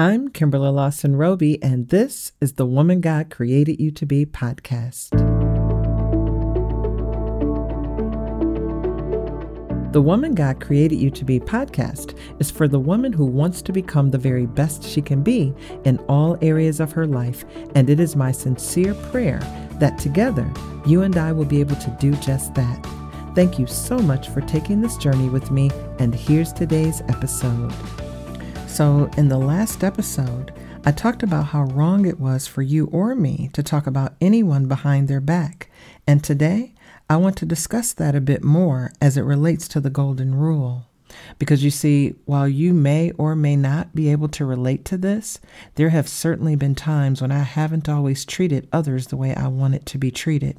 I'm Kimberla Lawson Roby, and this is the Woman God Created You to Be podcast. The Woman God Created You to Be podcast is for the woman who wants to become the very best she can be in all areas of her life, and it is my sincere prayer that together you and I will be able to do just that. Thank you so much for taking this journey with me, and here's today's episode. So, in the last episode, I talked about how wrong it was for you or me to talk about anyone behind their back. And today, I want to discuss that a bit more as it relates to the Golden Rule. Because you see, while you may or may not be able to relate to this, there have certainly been times when I haven't always treated others the way I wanted to be treated.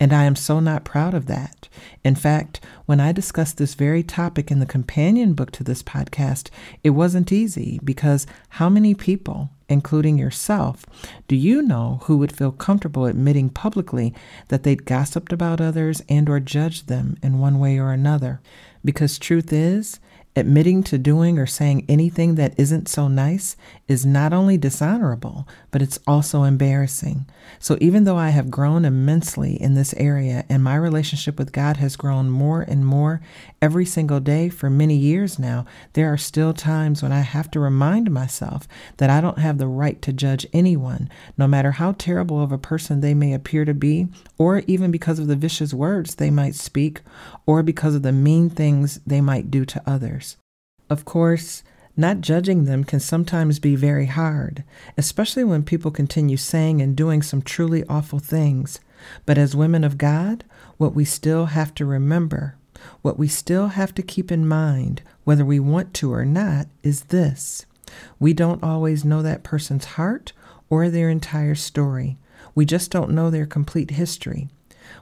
And I am so not proud of that. In fact, when I discussed this very topic in the companion book to this podcast, it wasn't easy because how many people, including yourself, do you know who would feel comfortable admitting publicly that they'd gossiped about others and or judged them in one way or another? Because truth is, Admitting to doing or saying anything that isn't so nice is not only dishonorable, but it's also embarrassing. So, even though I have grown immensely in this area and my relationship with God has grown more and more every single day for many years now, there are still times when I have to remind myself that I don't have the right to judge anyone, no matter how terrible of a person they may appear to be, or even because of the vicious words they might speak, or because of the mean things they might do to others. Of course, not judging them can sometimes be very hard, especially when people continue saying and doing some truly awful things. But as women of God, what we still have to remember, what we still have to keep in mind, whether we want to or not, is this. We don't always know that person's heart or their entire story. We just don't know their complete history.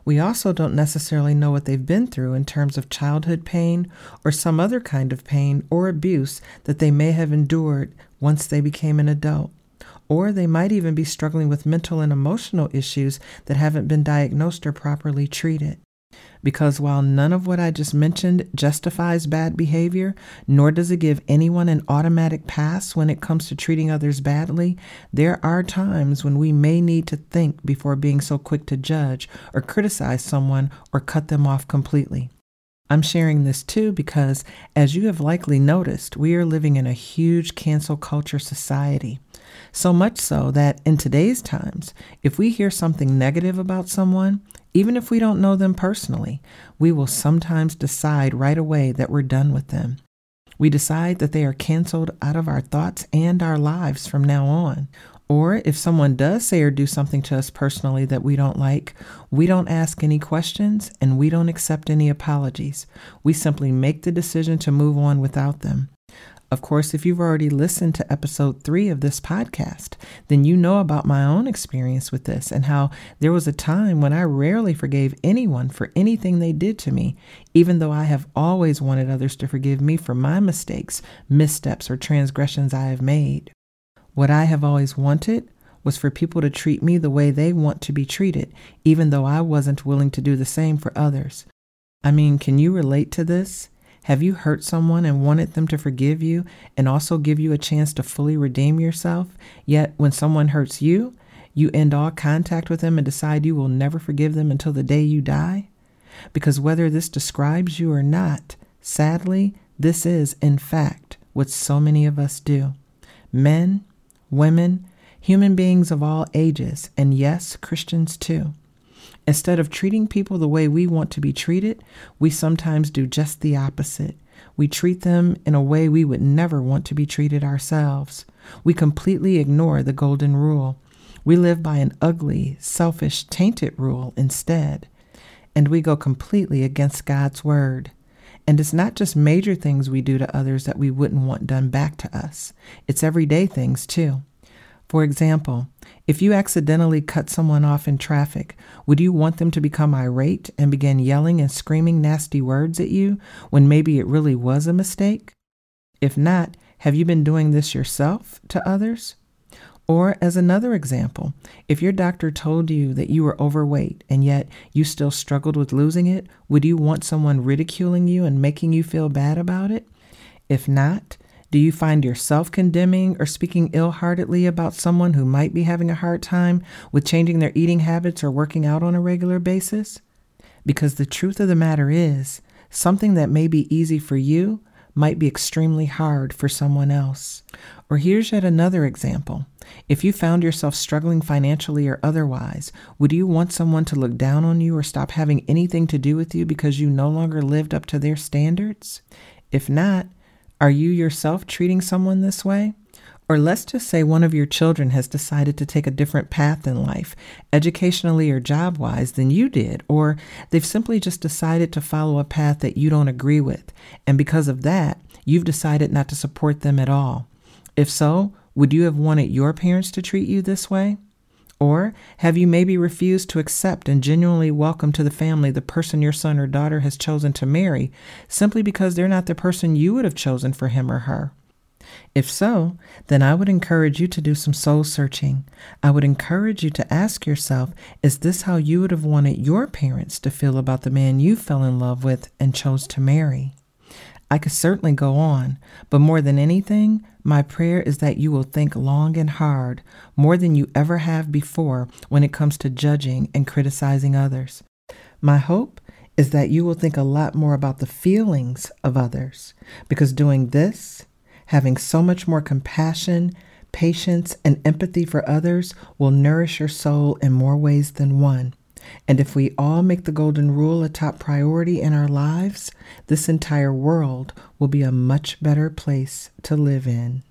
We also don't necessarily know what they've been through in terms of childhood pain or some other kind of pain or abuse that they may have endured once they became an adult. Or they might even be struggling with mental and emotional issues that haven't been diagnosed or properly treated because while none of what I just mentioned justifies bad behavior, nor does it give anyone an automatic pass when it comes to treating others badly, there are times when we may need to think before being so quick to judge or criticize someone or cut them off completely. I'm sharing this too because, as you have likely noticed, we are living in a huge cancel culture society. So much so that in today's times, if we hear something negative about someone, even if we don't know them personally, we will sometimes decide right away that we're done with them. We decide that they are canceled out of our thoughts and our lives from now on. Or if someone does say or do something to us personally that we don't like, we don't ask any questions and we don't accept any apologies. We simply make the decision to move on without them. Of course, if you've already listened to episode three of this podcast, then you know about my own experience with this and how there was a time when I rarely forgave anyone for anything they did to me, even though I have always wanted others to forgive me for my mistakes, missteps, or transgressions I have made. What I have always wanted was for people to treat me the way they want to be treated, even though I wasn't willing to do the same for others. I mean, can you relate to this? Have you hurt someone and wanted them to forgive you and also give you a chance to fully redeem yourself? Yet, when someone hurts you, you end all contact with them and decide you will never forgive them until the day you die? Because whether this describes you or not, sadly, this is, in fact, what so many of us do. Men, women, human beings of all ages, and yes, Christians too. Instead of treating people the way we want to be treated, we sometimes do just the opposite. We treat them in a way we would never want to be treated ourselves. We completely ignore the golden rule. We live by an ugly, selfish, tainted rule instead. And we go completely against God's word. And it's not just major things we do to others that we wouldn't want done back to us, it's everyday things too. For example, if you accidentally cut someone off in traffic, would you want them to become irate and begin yelling and screaming nasty words at you when maybe it really was a mistake? If not, have you been doing this yourself to others? Or, as another example, if your doctor told you that you were overweight and yet you still struggled with losing it, would you want someone ridiculing you and making you feel bad about it? If not, Do you find yourself condemning or speaking ill heartedly about someone who might be having a hard time with changing their eating habits or working out on a regular basis? Because the truth of the matter is, something that may be easy for you might be extremely hard for someone else. Or here's yet another example. If you found yourself struggling financially or otherwise, would you want someone to look down on you or stop having anything to do with you because you no longer lived up to their standards? If not, are you yourself treating someone this way? Or let's just say one of your children has decided to take a different path in life, educationally or job wise, than you did, or they've simply just decided to follow a path that you don't agree with. And because of that, you've decided not to support them at all. If so, would you have wanted your parents to treat you this way? Or have you maybe refused to accept and genuinely welcome to the family the person your son or daughter has chosen to marry simply because they're not the person you would have chosen for him or her? If so, then I would encourage you to do some soul searching. I would encourage you to ask yourself is this how you would have wanted your parents to feel about the man you fell in love with and chose to marry? I could certainly go on, but more than anything, my prayer is that you will think long and hard, more than you ever have before, when it comes to judging and criticizing others. My hope is that you will think a lot more about the feelings of others, because doing this, having so much more compassion, patience, and empathy for others will nourish your soul in more ways than one. And if we all make the Golden Rule a top priority in our lives, this entire world will be a much better place to live in.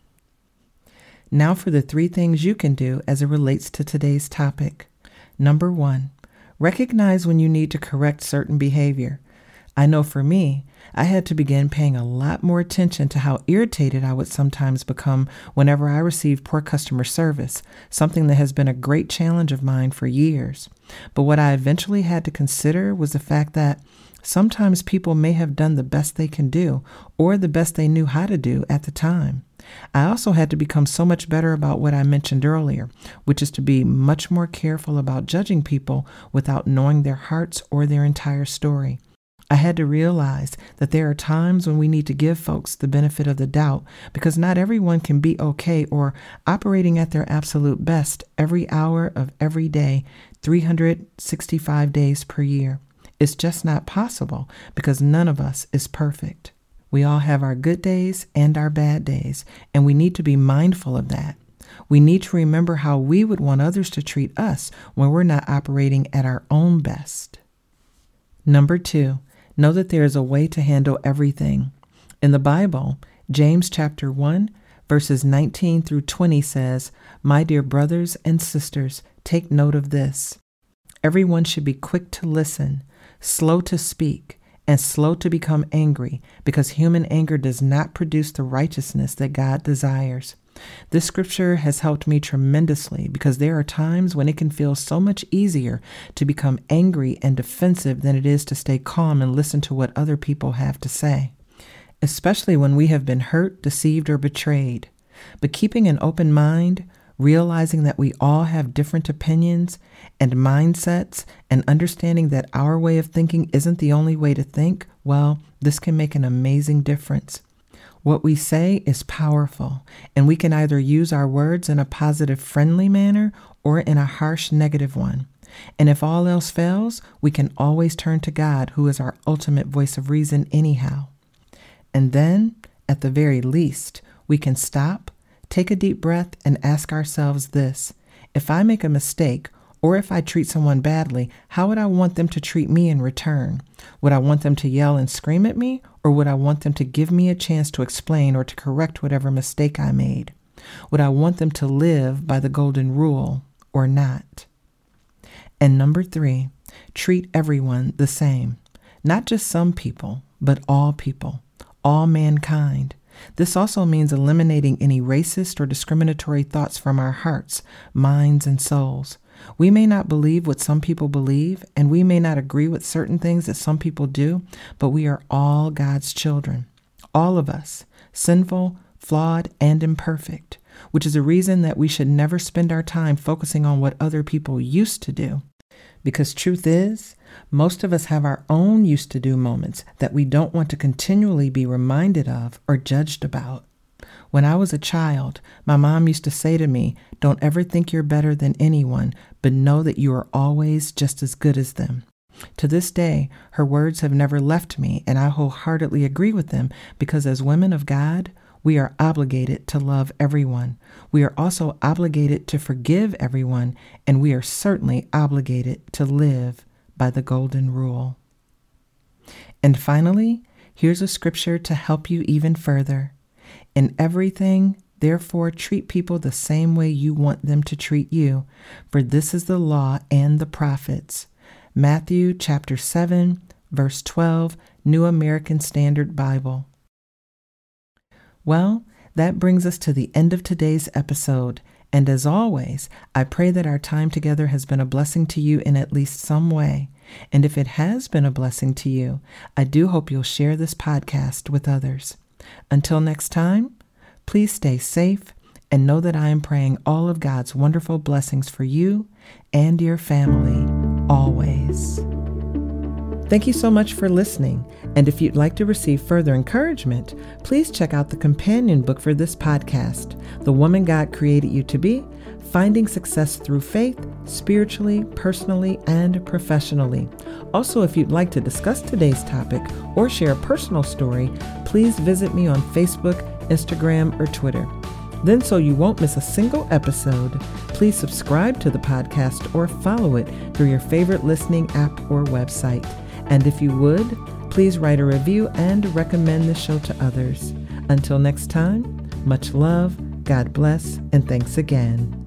Now, for the three things you can do as it relates to today's topic. Number one, recognize when you need to correct certain behavior. I know for me, I had to begin paying a lot more attention to how irritated I would sometimes become whenever I received poor customer service, something that has been a great challenge of mine for years. But what I eventually had to consider was the fact that sometimes people may have done the best they can do or the best they knew how to do at the time. I also had to become so much better about what I mentioned earlier, which is to be much more careful about judging people without knowing their hearts or their entire story. I had to realize that there are times when we need to give folks the benefit of the doubt because not everyone can be okay or operating at their absolute best every hour of every day, 365 days per year. It's just not possible because none of us is perfect. We all have our good days and our bad days, and we need to be mindful of that. We need to remember how we would want others to treat us when we're not operating at our own best. Number two, Know that there is a way to handle everything. In the Bible, James chapter 1, verses 19 through 20 says, My dear brothers and sisters, take note of this. Everyone should be quick to listen, slow to speak, and slow to become angry, because human anger does not produce the righteousness that God desires. This scripture has helped me tremendously because there are times when it can feel so much easier to become angry and defensive than it is to stay calm and listen to what other people have to say, especially when we have been hurt, deceived, or betrayed. But keeping an open mind, realizing that we all have different opinions and mindsets, and understanding that our way of thinking isn't the only way to think, well, this can make an amazing difference. What we say is powerful, and we can either use our words in a positive, friendly manner or in a harsh, negative one. And if all else fails, we can always turn to God, who is our ultimate voice of reason, anyhow. And then, at the very least, we can stop, take a deep breath, and ask ourselves this If I make a mistake, or if I treat someone badly, how would I want them to treat me in return? Would I want them to yell and scream at me, or would I want them to give me a chance to explain or to correct whatever mistake I made? Would I want them to live by the golden rule or not? And number three, treat everyone the same. Not just some people, but all people, all mankind. This also means eliminating any racist or discriminatory thoughts from our hearts, minds, and souls. We may not believe what some people believe, and we may not agree with certain things that some people do, but we are all God's children. All of us, sinful, flawed, and imperfect, which is a reason that we should never spend our time focusing on what other people used to do. Because truth is, most of us have our own used to do moments that we don't want to continually be reminded of or judged about. When I was a child, my mom used to say to me, Don't ever think you're better than anyone, but know that you are always just as good as them. To this day, her words have never left me, and I wholeheartedly agree with them because as women of God, we are obligated to love everyone. We are also obligated to forgive everyone, and we are certainly obligated to live by the golden rule. And finally, here's a scripture to help you even further. In everything, therefore, treat people the same way you want them to treat you, for this is the law and the prophets. Matthew chapter 7, verse 12, New American Standard Bible. Well, that brings us to the end of today's episode. And as always, I pray that our time together has been a blessing to you in at least some way. And if it has been a blessing to you, I do hope you'll share this podcast with others. Until next time, please stay safe and know that I am praying all of God's wonderful blessings for you and your family always. Thank you so much for listening. And if you'd like to receive further encouragement, please check out the companion book for this podcast, The Woman God Created You to Be Finding Success Through Faith, Spiritually, Personally, and Professionally. Also, if you'd like to discuss today's topic or share a personal story, please visit me on Facebook, Instagram, or Twitter. Then, so you won't miss a single episode, please subscribe to the podcast or follow it through your favorite listening app or website. And if you would, please write a review and recommend the show to others. Until next time, much love, God bless, and thanks again.